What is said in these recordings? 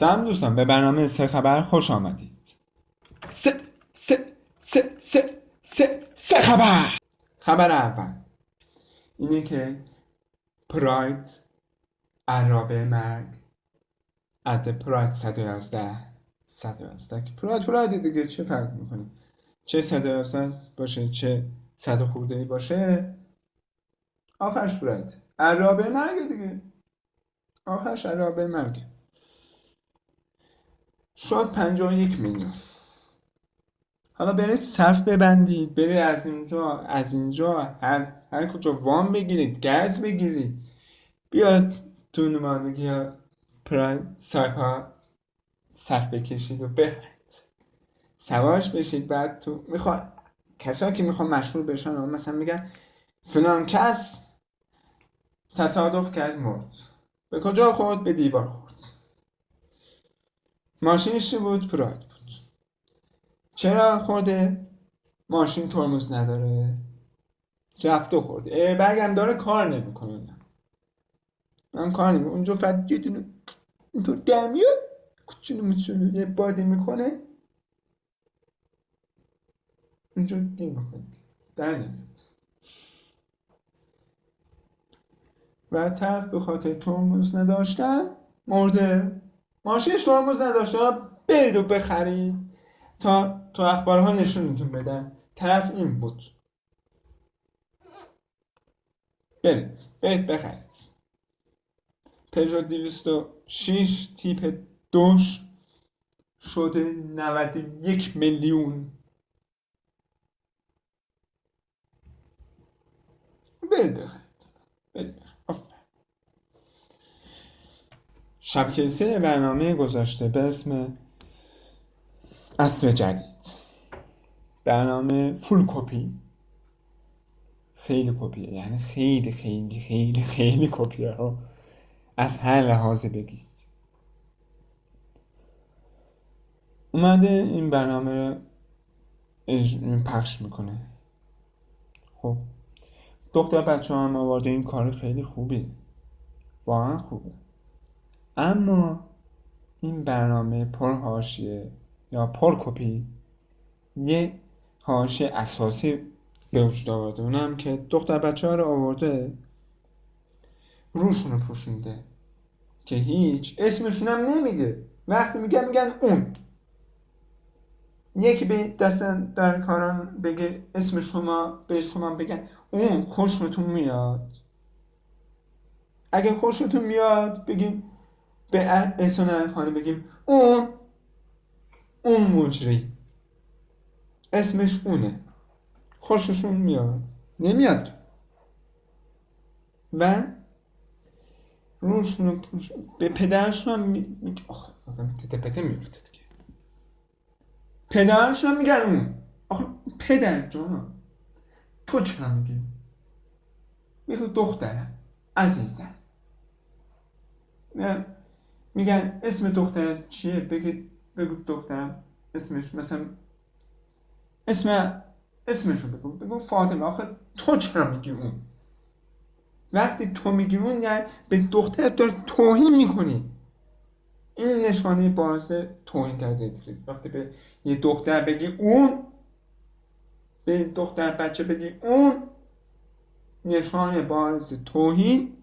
سلام دوستان به برنامه سه خبر خوش آمدید. سه سه سه سه سه سه خبر! خبر اول. اینه که پراید عرابه مرگ. عد پراید 111 111 که پراید پراید دیگه چه فرق می‌کنه؟ چه 111 باشه چه صد خورده باشه؟ آخرش پراید. عرابه مرگ دیگه. آخرش عرابه مرگ. شد 51 میلیون. حالا برید صف ببندید برید از اینجا از اینجا هر, هر کجا وام بگیرید گز بگیرید. بیاد تو نمایندگی پرایم سایپا صف بکشید و بخرید. سواش بشید بعد تو می‌خواد کسایی که می‌خوان مشهور بشن و مثلا میگن فلان کس تصادف کرد مرد. به کجا خورد؟ به دیوار خورد. ماشینش بود؟ پراید بود. چرا خورده؟ ماشین ترمز نداره. رفته خورده. ایربگ داره کار نمی‌کنه. من کار نمی‌کنه اونجا فقط یه دونه اینطور در میاد کوچولو موچولو یه بادی می‌کنه. اونجا نمی‌کنه در نمیاد. و طرف به خاطر ترمز نداشتن مرده. ماشینش ترمز نداشته. برید و بخرید تا تو اخبارها نشونتون بدن. طرف این بود. برید. برید بخرید. پژو 206 تیپ دوش شده 91 میلیون. برید بخرید. برید بخرید. شبکه سه برنامه گذاشته به اسم اصر جدید. برنامه فول کپی خیلی کپیه یعنی خیلی خیلی خیلی خیلی کپیه ها. از هر لحاظی بگید. اومده این برنامه رو پخش می‌کنه. خب. دختر بچه هم آورده این کار خیلی خوبی. واقعا خوبه. اما این برنامه پر هاشیه یا پر کپی یه هاشی اساسی به وجود آورده. اونم که دختر بچه ها رو آورده روشون رو پوشونده که هیچ اسمشون هم نمیگه. وقتی میگن میگن اون. یکی به دست در کاران بگه اسم شما به شما بگن اون خوشتون میاد. اگه خوشتون میاد بگیم به احسان خانه بگیم اون اون مجری. اسمش اونه. خوششون میاد. نمیاد. و روشون به پدرش هم میگه آخه آدم تته پته میفته دیگه. پدرش هم میگن اون. آخه پدر جانا تو چرا میگی؟ میگه دخترم. عزیزم. نه میگن اسم دختر چیه؟ بگید بگو دختر اسمش. مثلا اسم اسمشو بگو. بگو فاطمه. آخه تو چرا میگی اون؟ وقتی تو میگی اون یعنی به دختر داری توهین می‌کنی. این نشانه باعث توهین کرده وقتی به یه دختر بگی اون به دختر بچه بگی اون نشانه باعث توهین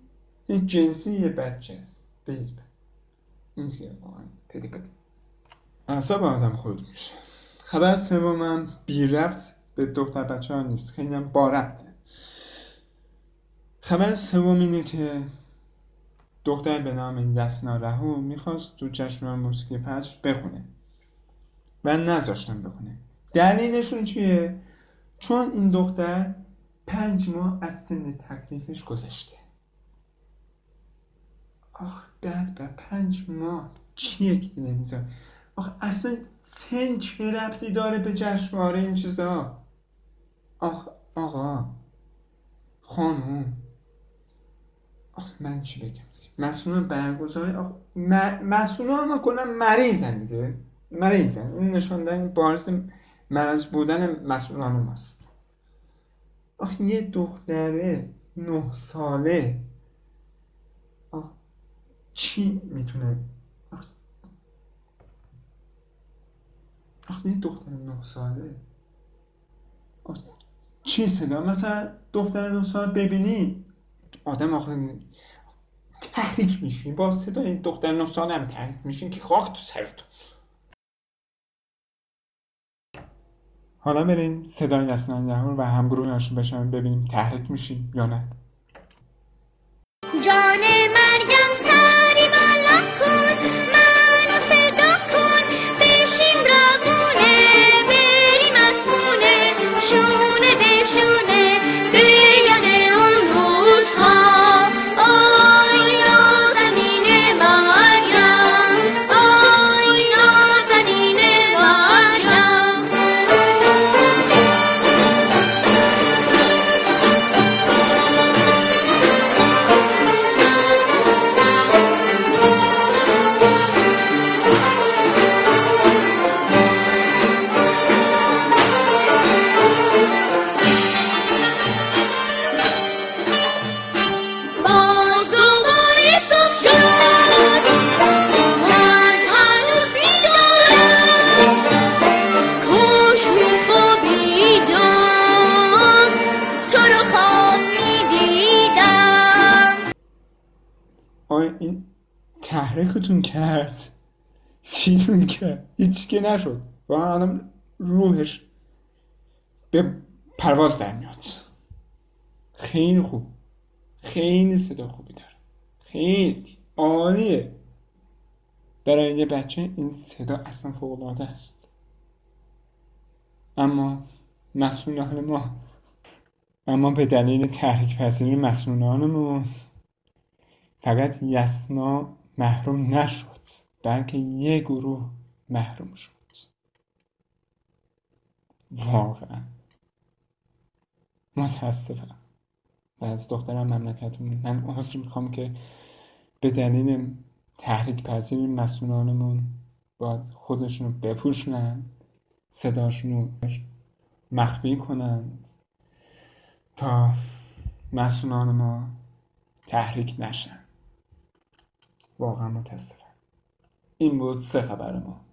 جنسی یه بچه است. بگید. این دیگه واقعا. تدی بدی آدم خود میشه. خبر سومم بی ربط به دختر بچه ها نیست. خیلی هم با ربطه. خبر سوم اینه که دختر به نام یسنا رهو می‌خواست تو جشن موسیقی فجر بخونه. و نذاشتن بخونه. دلیلشون چیه؟ چون این دختر پنج ماه از سن تکلیفش گذشته. آخ بعد به پنج ماه چیه که نمیزن آخ اصلا سن چه ربطی داره به جشنواره این چیزا؟ آخ آقا خانوم. آخ من چی بگم؟ مسئولان برگزاری آخ مسئولان ما کلا مریضن دیگه. مریضن. اون نشاندن باعث مرض بودن مسئولان ماست. آخ یه دختره نه ساله چی می‌تونه؟ وقتی یه دختر نه ساله. چی صدا؟ مثلا دختر نه ساله ببینی آدم آخه تحریک میشین با صدای دختر نه ساله هم تحریک میشین که خاک تو سرتون حالا بریم صدای اسنندهور و همگروهش بشن ببینیم تحریک میشیم یا نه. جان مریم سری این تحریکتون کرد. چیتون کرد؟ هیچ که نشد. و آدم روحش به پرواز در میاد. خیلی خوب. خیلی صدا خوبی داره. خیلی عالیه. برای یه بچه این صدا اصلا فوق العاده است. اما مسئولان ما. اما به دلیل تحریک پذیری مسئولانمون فقط یسنا محروم نشد بلکه یه گروه محروم شد. واقعا. متاسفم. و از دخترم مملکتمون. من عذر می‌خوام که به دلیل تحریک پذیری مسئولانمون باید خودشونو بپوشنن صداشونو مخفی کنند تا مسئولان ما تحریک نشن. واقعا متاسفم. این بود سه خبر ما.